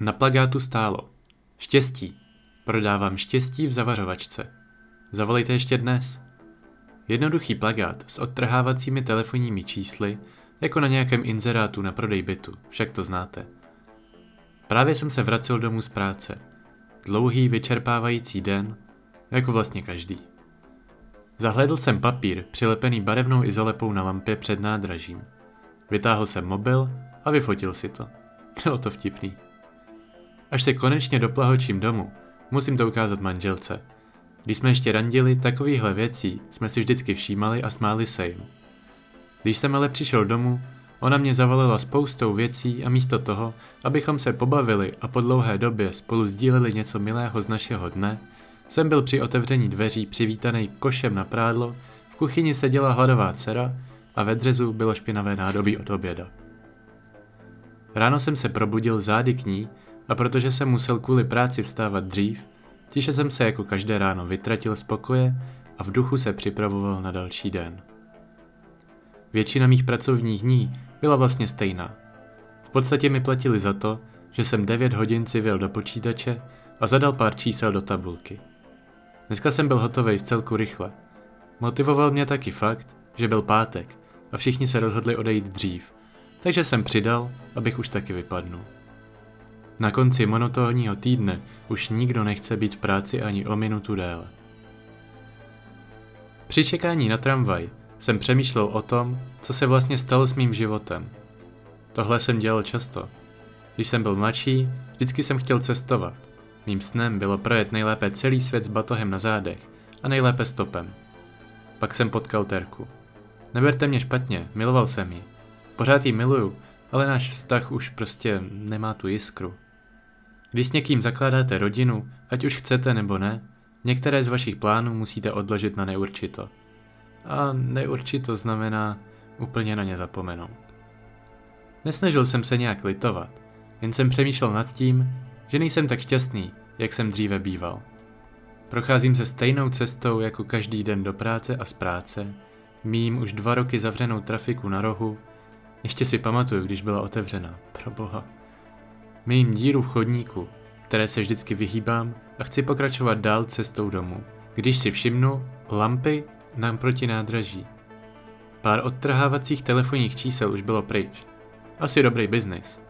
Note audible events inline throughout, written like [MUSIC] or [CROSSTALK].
Na plagátu stálo Štěstí. Prodávám štěstí v zavařovačce. Zavolejte ještě dnes. Jednoduchý plagát s odtrhávacími telefonními čísly, jako na nějakém inzerátu na prodej bytu, však to znáte. Právě jsem se vracel domů z práce. Dlouhý, vyčerpávající den, jako vlastně každý. Zahlédl jsem papír, přilepený barevnou izolepou na lampě před nádražím. Vytáhl jsem mobil a vyfotil si to. Bylo to vtipný. Až se konečně doplahočím domů, musím to ukázat manželce. Když jsme ještě randili, takovýchhle věcí jsme si vždycky všímali a smáli se jim. Když jsem ale přišel domů, ona mě zavalila spoustou věcí a místo toho, abychom se pobavili a po dlouhé době spolu sdíleli něco milého z našeho dne, jsem byl při otevření dveří přivítaný košem na prádlo, v kuchyni seděla hladová dcera a ve drezu bylo špinavé nádobí od oběda. Ráno jsem se probudil zády k ní a protože jsem musel kvůli práci vstávat dřív, tiše jsem se jako každé ráno vytratil z pokoje a v duchu se připravoval na další den. Většina mých pracovních dní byla vlastně stejná. V podstatě mi platili za to, že jsem 9 hodin civil do počítače a zadal pár čísel do tabulky. Dneska jsem byl hotový v celku rychle. Motivoval mě taky fakt, že byl pátek a všichni se rozhodli odejít dřív, takže jsem přidal, abych už taky vypadnul. Na konci monotónního týdne už nikdo nechce být v práci ani o minutu déle. Při čekání na tramvaj jsem přemýšlel o tom, co se vlastně stalo s mým životem. Tohle jsem dělal často. Když jsem byl mladší, vždycky jsem chtěl cestovat. Mým snem bylo projet nejlépe celý svět s batohem na zádech a nejlépe stopem. Pak jsem potkal Terku. Neberte mě špatně, miloval jsem ji. Pořád ji miluju, ale náš vztah už prostě nemá tu jiskru. Když s někým zakládáte rodinu, ať už chcete nebo ne, některé z vašich plánů musíte odložit na neurčito. A neurčito znamená úplně na ně zapomenout. Nesnažil jsem se nějak litovat, jen jsem přemýšlel nad tím, že nejsem tak šťastný, jak jsem dříve býval. Procházím se stejnou cestou jako každý den do práce a z práce, mým už dva roky zavřenou trafiku na rohu, ještě si pamatuju, když byla otevřena, pro boha. Mým díru v chodníku, které se vždycky vyhýbám a chci pokračovat dál cestou domů. Když si všimnu, lampy nám proti nádraží. Pár odtrhávacích telefonních čísel už bylo pryč. Asi dobrý biznis.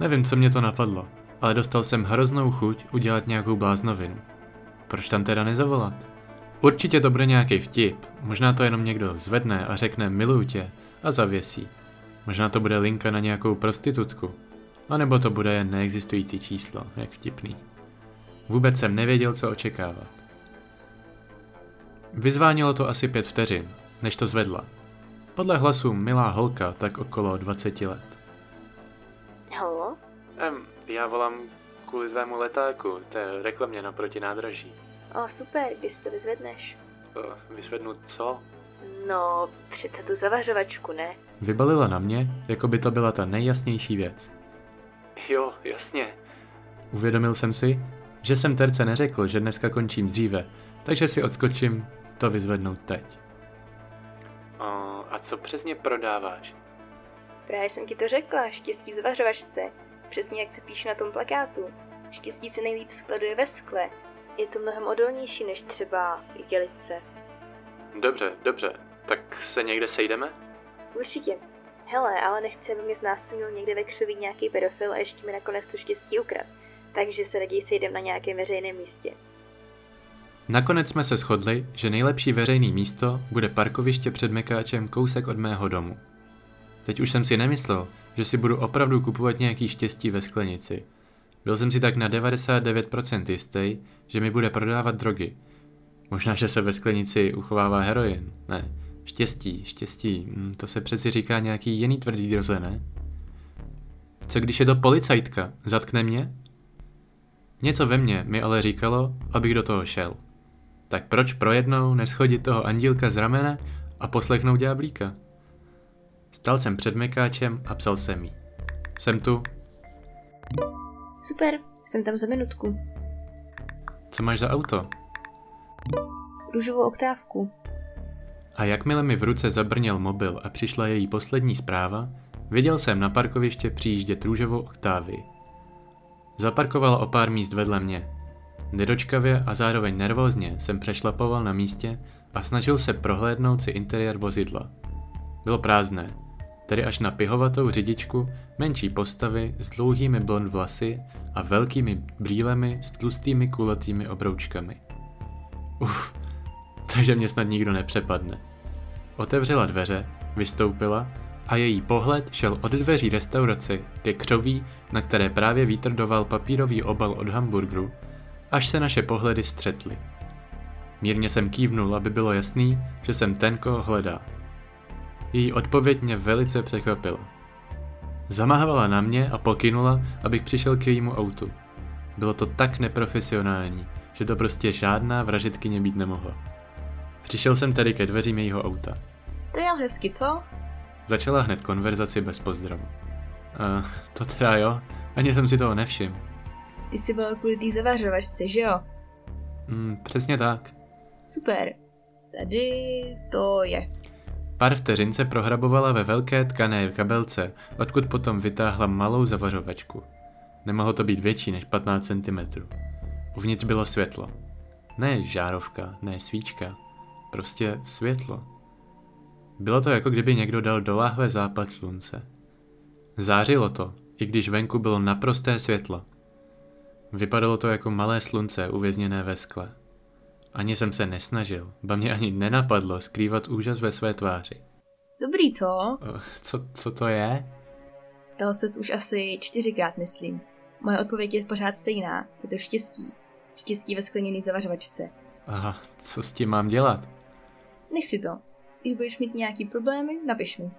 Nevím, co mě to napadlo, ale dostal jsem hroznou chuť udělat nějakou bláznovinu. Proč tam teda nezavolat? Určitě to bude nějaký vtip, možná to jenom někdo zvedne a řekne miluju tě a zavěsí. Možná to bude linka na nějakou prostitutku, a nebo to bude jen neexistující číslo, jak vtipný. Vůbec jsem nevěděl, co očekávat. Vyzvánilo to asi pět vteřin, než to zvedla. Podle hlasu milá holka tak okolo 20 let. Halo? Em, já volám kvůli svému letáku, to je reklamě naproti nádraží. O, super, kdy si to vyzvedneš? O, vysvednu co? No, přece tu zavařovačku, ne? Vybalila na mě, jako by to byla ta nejjasnější věc. Jo, jasně. Uvědomil jsem si, že jsem terce neřekl, že dneska končím dříve, takže si odskočím to vyzvednout teď. O, a co přesně prodáváš? Právě jsem ti to řekla, štěstí v zavařovačce. Přesně jak se píše na tom plakátu. Štěstí se nejlíp skladuje ve skle. Je to mnohem odolnější než třeba igelice. Dobře, dobře. Tak se někde sejdeme? Určitě. Hele, ale nechci, aby mě znásilnil někde ve křoví nějaký pedofil a ještě mi nakonec to štěstí ukrad. Takže se raději sejdem na nějakém veřejném místě. Nakonec jsme se shodli, že nejlepší veřejný místo bude parkoviště před Mekáčem kousek od mého domu. Teď už jsem si nemyslel, že si budu opravdu kupovat nějaký štěstí ve sklenici. Byl jsem si tak na 99% jistý, že mi bude prodávat drogy. Možná, že se ve sklenici uchovává heroin. Ne, štěstí, štěstí, hm, to se přeci říká nějaký jiný tvrdý droze, ne? Co když je to policajtka? Zatkne mě? Něco ve mně mi ale říkalo, abych do toho šel. Tak proč pro jednou neschodit toho andílka z ramene a poslechnout ďáblíka? Stal jsem před mekáčem a psal jsem jí. Jsem tu. Super, jsem tam za minutku. Co máš za auto? Růžovou oktávku. A jakmile mi v ruce zabrněl mobil a přišla její poslední zpráva, viděl jsem na parkoviště přijíždět růžovou oktávy. Zaparkovala o pár míst vedle mě. Nedočkavě a zároveň nervózně jsem přešlapoval na místě a snažil se prohlédnout si interiér vozidla. Bylo prázdné, tedy až na pihovatou řidičku menší postavy s dlouhými blond vlasy a velkými brýlemi s tlustými kulatými obroučkami. Uf, takže mě snad nikdo nepřepadne. Otevřela dveře, vystoupila a její pohled šel od dveří restaurace ke křoví, na které právě vítr doval papírový obal od hamburgeru, až se naše pohledy střetly. Mírně jsem kývnul, aby bylo jasný, že jsem ten, koho hledá. Její odpověď mě velice překvapila. Zamávala na mě a pokynula, abych přišel k jejímu autu. Bylo to tak neprofesionální, že to prostě žádná vražetkyně být nemohla. Přišel jsem tedy ke dveřím jejího auta. To je hezky, co? Začala hned konverzaci bez pozdravu. Uh, to teda jo, ani jsem si toho nevšiml. Ty jsi byl kvůli té zavařovačce, že jo? Mm, přesně tak. Super. Tady to je. Pár vteřin se prohrabovala ve velké tkané kabelce, odkud potom vytáhla malou zavařovačku. Nemohlo to být větší než 15 cm. Uvnitř bylo světlo. Ne žárovka, ne svíčka. Prostě světlo. Bylo to jako kdyby někdo dal do láhve západ slunce. Zářilo to, i když venku bylo naprosté světlo. Vypadalo to jako malé slunce uvězněné ve skle. Ani jsem se nesnažil, ba mě ani nenapadlo skrývat úžas ve své tváři. Dobrý, co? Co, co to je? Dal ses už asi čtyřikrát, myslím. Moje odpověď je pořád stejná. Je to štěstí. Štěstí ve skleněný zavařovačce. Aha, co s tím mám dělat? Nech si to. Když budeš mít nějaký problémy, napiš mi.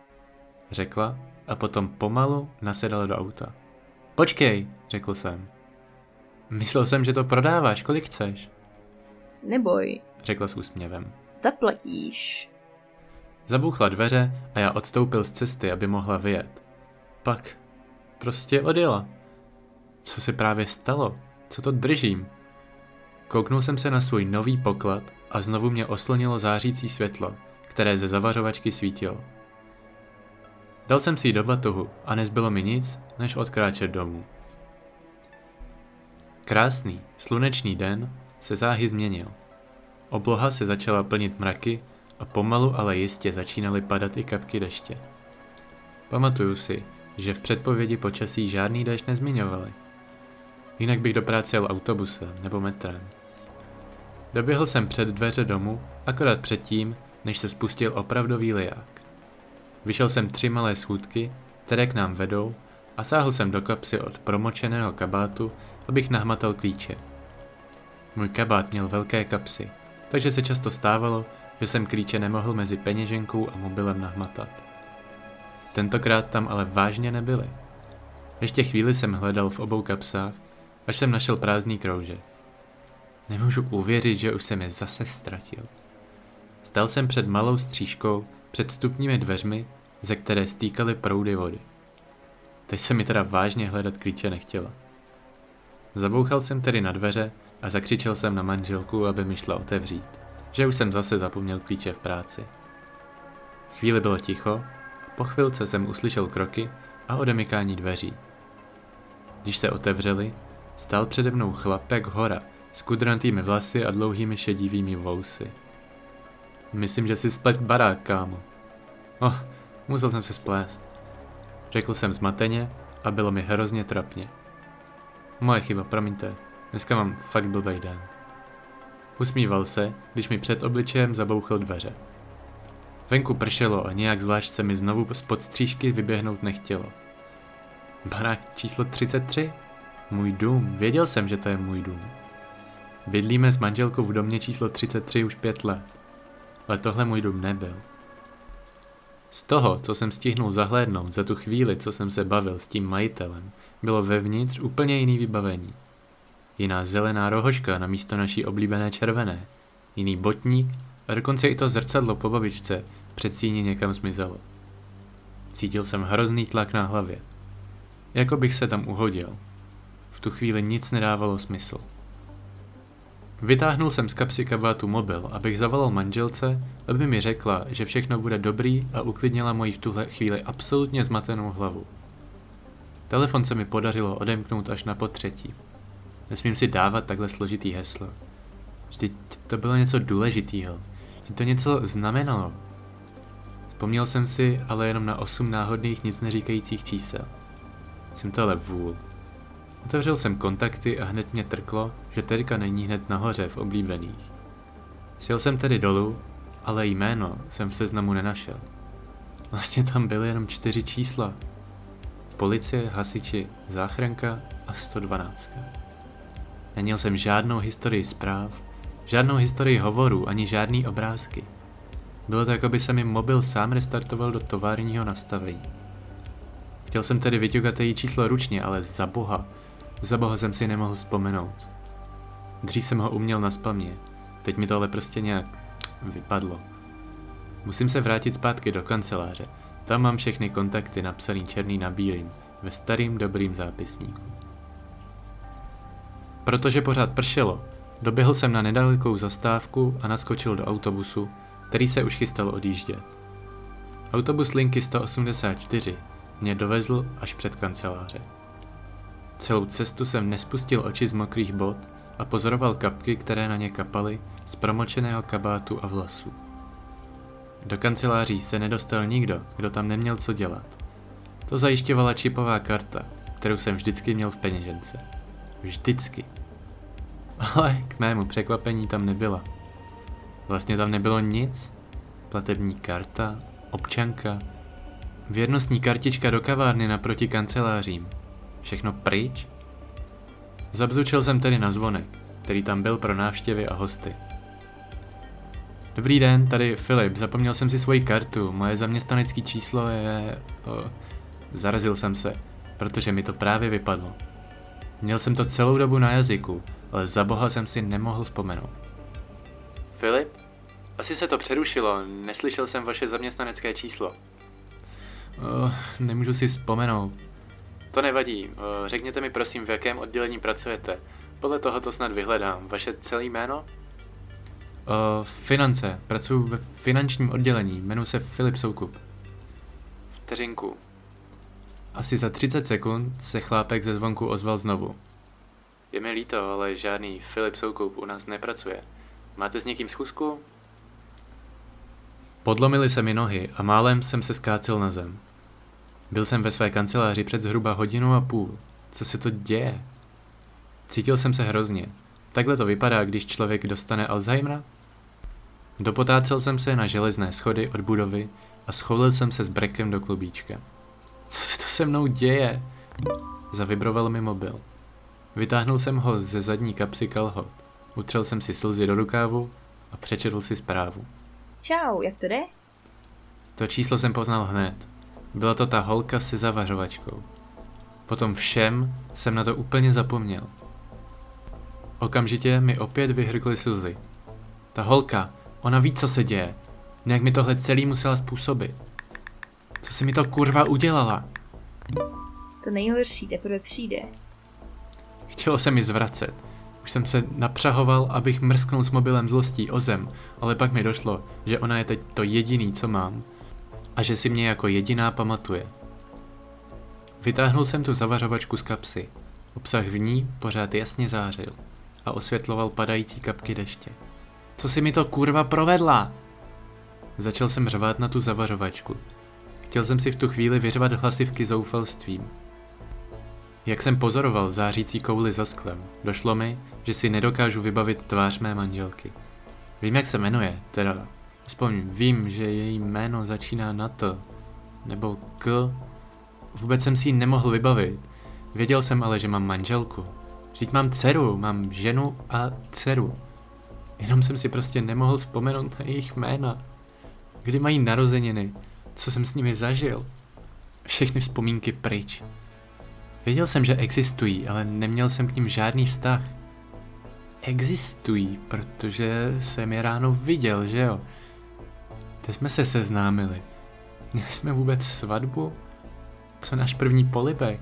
Řekla a potom pomalu nasedala do auta. Počkej, řekl jsem. Myslel jsem, že to prodáváš, kolik chceš? Neboj, řekla s úsměvem. Zaplatíš. Zabouchla dveře a já odstoupil z cesty, aby mohla vyjet. Pak prostě odjela. Co se právě stalo? Co to držím? Kouknul jsem se na svůj nový poklad a znovu mě oslnilo zářící světlo, které ze zavařovačky svítilo. Dal jsem si ji do batohu a nezbylo mi nic, než odkráčet domů. Krásný, slunečný den se záhy změnil. Obloha se začala plnit mraky a pomalu ale jistě začínaly padat i kapky deště. Pamatuju si, že v předpovědi počasí žádný déšť nezmiňovali. Jinak bych do práce jel autobusem nebo metrem. Doběhl jsem před dveře domu, akorát předtím, než se spustil opravdový liják. Vyšel jsem tři malé schůdky, které k nám vedou, a sáhl jsem do kapsy od promočeného kabátu, abych nahmatal klíče. Můj kabát měl velké kapsy, takže se často stávalo, že jsem klíče nemohl mezi peněženkou a mobilem nahmatat. Tentokrát tam ale vážně nebyly. Ještě chvíli jsem hledal v obou kapsách, až jsem našel prázdný kroužek. Nemůžu uvěřit, že už jsem je zase ztratil. Stal jsem před malou střížkou, před stupními dveřmi, ze které stýkaly proudy vody. Teď se mi teda vážně hledat klíče nechtěla. Zabouchal jsem tedy na dveře a zakřičel jsem na manželku, aby mi šla otevřít, že už jsem zase zapomněl klíče v práci. Chvíli bylo ticho po chvilce jsem uslyšel kroky a odemykání dveří. Když se otevřeli, stál přede mnou chlapek hora s kudrantými vlasy a dlouhými šedivými vousy. Myslím, že si splet barák, kámo. Oh, musel jsem se splést. Řekl jsem zmateně a bylo mi hrozně trapně. Moje chyba, promiňte. Dneska mám fakt blbej den. Usmíval se, když mi před obličejem zabouchl dveře. Venku pršelo a nějak zvlášť se mi znovu spod střížky vyběhnout nechtělo. Barák číslo 33? Můj dům, věděl jsem, že to je můj dům. Bydlíme s manželkou v domě číslo 33 už pět let. Ale tohle můj dům nebyl. Z toho, co jsem stihnul zahlédnout za tu chvíli, co jsem se bavil s tím majitelem, bylo vevnitř úplně jiný vybavení. Jiná zelená rohožka na místo naší oblíbené červené, jiný botník a dokonce i to zrcadlo po babičce před síni někam zmizelo. Cítil jsem hrozný tlak na hlavě. Jako bych se tam uhodil. V tu chvíli nic nedávalo smysl. Vytáhnul jsem z kapsy kabátu mobil, abych zavolal manželce, aby mi řekla, že všechno bude dobrý a uklidnila moji v tuhle chvíli absolutně zmatenou hlavu. Telefon se mi podařilo odemknout až na potřetí. Nesmím si dávat takhle složitý heslo. Vždyť to bylo něco důležitého. Že to něco znamenalo. Vzpomněl jsem si ale jenom na osm náhodných nic neříkajících čísel. Jsem to ale vůl. Otevřel jsem kontakty a hned mě trklo, že Terka není hned nahoře v oblíbených. Sjel jsem tedy dolů, ale jméno jsem v seznamu nenašel. Vlastně tam byly jenom čtyři čísla. Policie, hasiči, záchranka a 112. Neměl jsem žádnou historii zpráv, žádnou historii hovorů ani žádný obrázky. Bylo to, jako by se mi mobil sám restartoval do továrního nastavení. Chtěl jsem tedy vyťukat její číslo ručně, ale za boha, za boha jsem si nemohl vzpomenout. Dřív jsem ho uměl na spamě, teď mi to ale prostě nějak vypadlo. Musím se vrátit zpátky do kanceláře. Tam mám všechny kontakty napsaný černý na bílým, ve starým dobrým zápisníku. Protože pořád pršelo, doběhl jsem na nedalekou zastávku a naskočil do autobusu, který se už chystal odjíždět. Autobus linky 184 mě dovezl až před kanceláře. Celou cestu jsem nespustil oči z mokrých bod a pozoroval kapky, které na ně kapaly z promočeného kabátu a vlasů. Do kanceláří se nedostal nikdo, kdo tam neměl co dělat. To zajišťovala čipová karta, kterou jsem vždycky měl v peněžence. Vždycky. Ale k mému překvapení tam nebyla. Vlastně tam nebylo nic. Platební karta, občanka, věrnostní kartička do kavárny naproti kancelářím. Všechno pryč? Zabzučil jsem tedy na zvonek, který tam byl pro návštěvy a hosty. Dobrý den, tady Filip, zapomněl jsem si svoji kartu, moje zaměstnanecké číslo je... O, zarazil jsem se, protože mi to právě vypadlo. Měl jsem to celou dobu na jazyku, ale za boha jsem si nemohl vzpomenout. Filip? Asi se to přerušilo, neslyšel jsem vaše zaměstnanecké číslo. O, nemůžu si vzpomenout. To nevadí, o, řekněte mi prosím, v jakém oddělení pracujete. Podle toho to snad vyhledám. Vaše celé jméno? Uh, finance. Pracuji ve finančním oddělení. Jmenuji se Filip Soukup. Vteřinku. Asi za 30 sekund se chlápek ze zvonku ozval znovu. Je mi líto, ale žádný Filip Soukup u nás nepracuje. Máte s někým schůzku? Podlomily se mi nohy a málem jsem se skácel na zem. Byl jsem ve své kanceláři před zhruba hodinu a půl. Co se to děje? Cítil jsem se hrozně. Takhle to vypadá, když člověk dostane Alzheimera? Dopotácel jsem se na železné schody od budovy a scholil jsem se s brekem do klubíčka. Co se to se mnou děje? Zavibroval mi mobil. Vytáhnul jsem ho ze zadní kapsy kalhot. Utřel jsem si slzy do rukávu a přečetl si zprávu. Čau, jak to jde? To číslo jsem poznal hned. Byla to ta holka se zavařovačkou. Potom všem jsem na to úplně zapomněl. Okamžitě mi opět vyhrkly slzy. Ta holka, ona ví, co se děje. Nějak mi tohle celý musela způsobit. Co si mi to kurva udělala? To nejhorší teprve přijde. Chtělo se mi zvracet. Už jsem se napřahoval, abych mrsknul s mobilem zlostí o zem, ale pak mi došlo, že ona je teď to jediný, co mám. A že si mě jako jediná pamatuje. Vytáhnul jsem tu zavařovačku z kapsy. Obsah v ní pořád jasně zářil a osvětloval padající kapky deště. Co si mi to kurva provedla? Začal jsem řvát na tu zavařovačku. Chtěl jsem si v tu chvíli vyřvat hlasivky zoufalstvím. Jak jsem pozoroval zářící kouli za sklem, došlo mi, že si nedokážu vybavit tvář mé manželky. Vím, jak se jmenuje, teda aspoň vím, že její jméno začíná na T, nebo K. Vůbec jsem si ji nemohl vybavit. Věděl jsem ale, že mám manželku. Vždyť mám dceru, mám ženu a dceru. Jenom jsem si prostě nemohl vzpomenout na jejich jména. Kdy mají narozeniny, co jsem s nimi zažil. Všechny vzpomínky pryč. Věděl jsem, že existují, ale neměl jsem k ním žádný vztah. Existují, protože jsem je ráno viděl, že jo? Teď jsme se seznámili. Měli jsme vůbec svatbu? Co náš první polibek?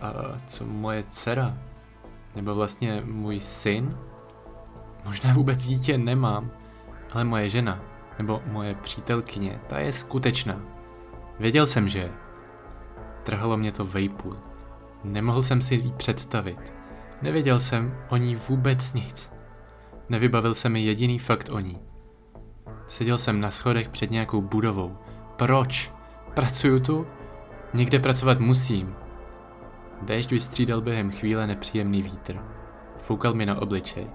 A co moje dcera? Nebo vlastně můj syn? Možná vůbec dítě nemám, ale moje žena, nebo moje přítelkyně, ta je skutečná. Věděl jsem, že Trhalo mě to vejpůl. Nemohl jsem si ji představit. Nevěděl jsem o ní vůbec nic. Nevybavil se mi jediný fakt o ní. Seděl jsem na schodech před nějakou budovou. Proč? Pracuju tu? Někde pracovat musím. Déšť vystřídal během chvíle nepříjemný vítr. Foukal mi na obličej.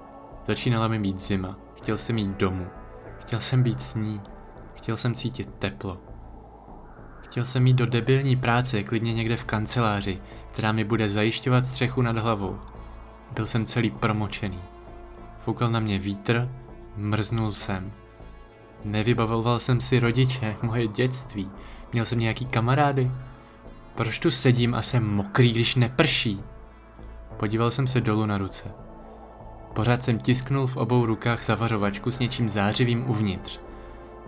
Začínala mi být zima. Chtěl jsem jít domů. Chtěl jsem být s ní. Chtěl jsem cítit teplo. Chtěl jsem jít do debilní práce, klidně někde v kanceláři, která mi bude zajišťovat střechu nad hlavou. Byl jsem celý promočený. Foukal na mě vítr, mrznul jsem. Nevybavoval jsem si rodiče, moje dětství. Měl jsem nějaký kamarády. Proč tu sedím a jsem mokrý, když neprší? Podíval jsem se dolů na ruce. Pořád jsem tisknul v obou rukách zavařovačku s něčím zářivým uvnitř.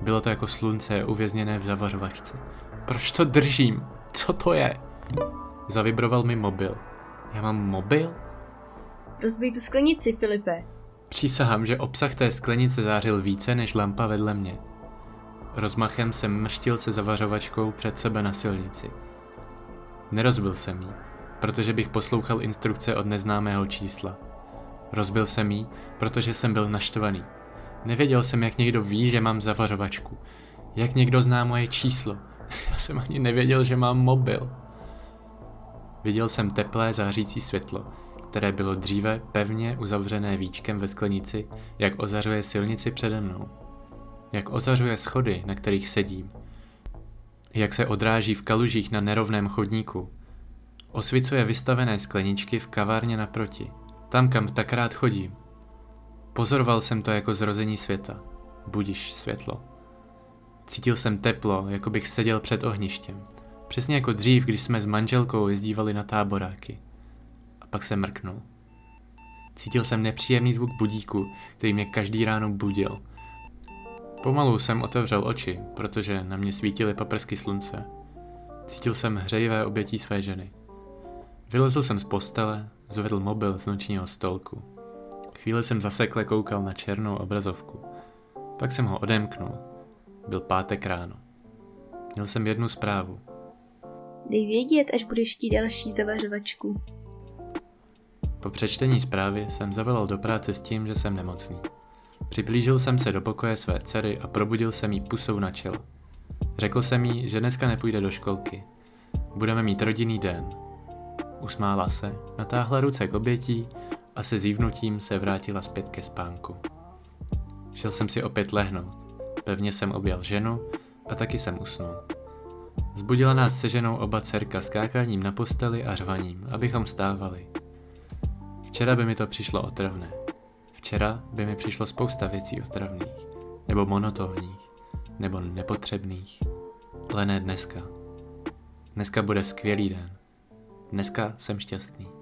Bylo to jako slunce uvězněné v zavařovačce. Proč to držím? Co to je? Zavibroval mi mobil. Já mám mobil? Rozbij tu sklenici, Filipe. Přísahám, že obsah té sklenice zářil více než lampa vedle mě. Rozmachem jsem mrštil se zavařovačkou před sebe na silnici. Nerozbil jsem jí, protože bych poslouchal instrukce od neznámého čísla. Rozbil jsem jí, protože jsem byl naštvaný. Nevěděl jsem, jak někdo ví, že mám zavařovačku. Jak někdo zná moje číslo. [LAUGHS] Já jsem ani nevěděl, že mám mobil. Viděl jsem teplé zářící světlo, které bylo dříve pevně uzavřené víčkem ve sklenici, jak ozařuje silnici přede mnou. Jak ozařuje schody, na kterých sedím. Jak se odráží v kalužích na nerovném chodníku. Osvicuje vystavené skleničky v kavárně naproti, tam, kam tak rád chodím. Pozoroval jsem to jako zrození světa. Budiš světlo. Cítil jsem teplo, jako bych seděl před ohništěm. Přesně jako dřív, když jsme s manželkou jezdívali na táboráky. Pak se mrknul. Cítil jsem nepříjemný zvuk budíku, který mě každý ráno budil. Pomalu jsem otevřel oči, protože na mě svítily paprsky slunce. Cítil jsem hřejivé obětí své ženy. Vylezl jsem z postele, zvedl mobil z nočního stolku. Chvíli jsem zasekle koukal na černou obrazovku. Pak jsem ho odemknul. Byl pátek ráno. Měl jsem jednu zprávu. Dej vědět, až budeš chtít další zavařovačku. Po přečtení zprávy jsem zavolal do práce s tím, že jsem nemocný. Připlížil jsem se do pokoje své dcery a probudil jsem jí pusou na čelo. Řekl jsem jí, že dneska nepůjde do školky. Budeme mít rodinný den. Usmála se, natáhla ruce k obětí a se zívnutím se vrátila zpět ke spánku. Šel jsem si opět lehnout. Pevně jsem objal ženu a taky jsem usnul. Zbudila nás se ženou oba dcerka skákáním na posteli a řvaním, abychom stávali. Včera by mi to přišlo otravné. Včera by mi přišlo spousta věcí otravných, nebo monotónních, nebo nepotřebných, ale ne dneska. Dneska bude skvělý den. Dneska jsem šťastný.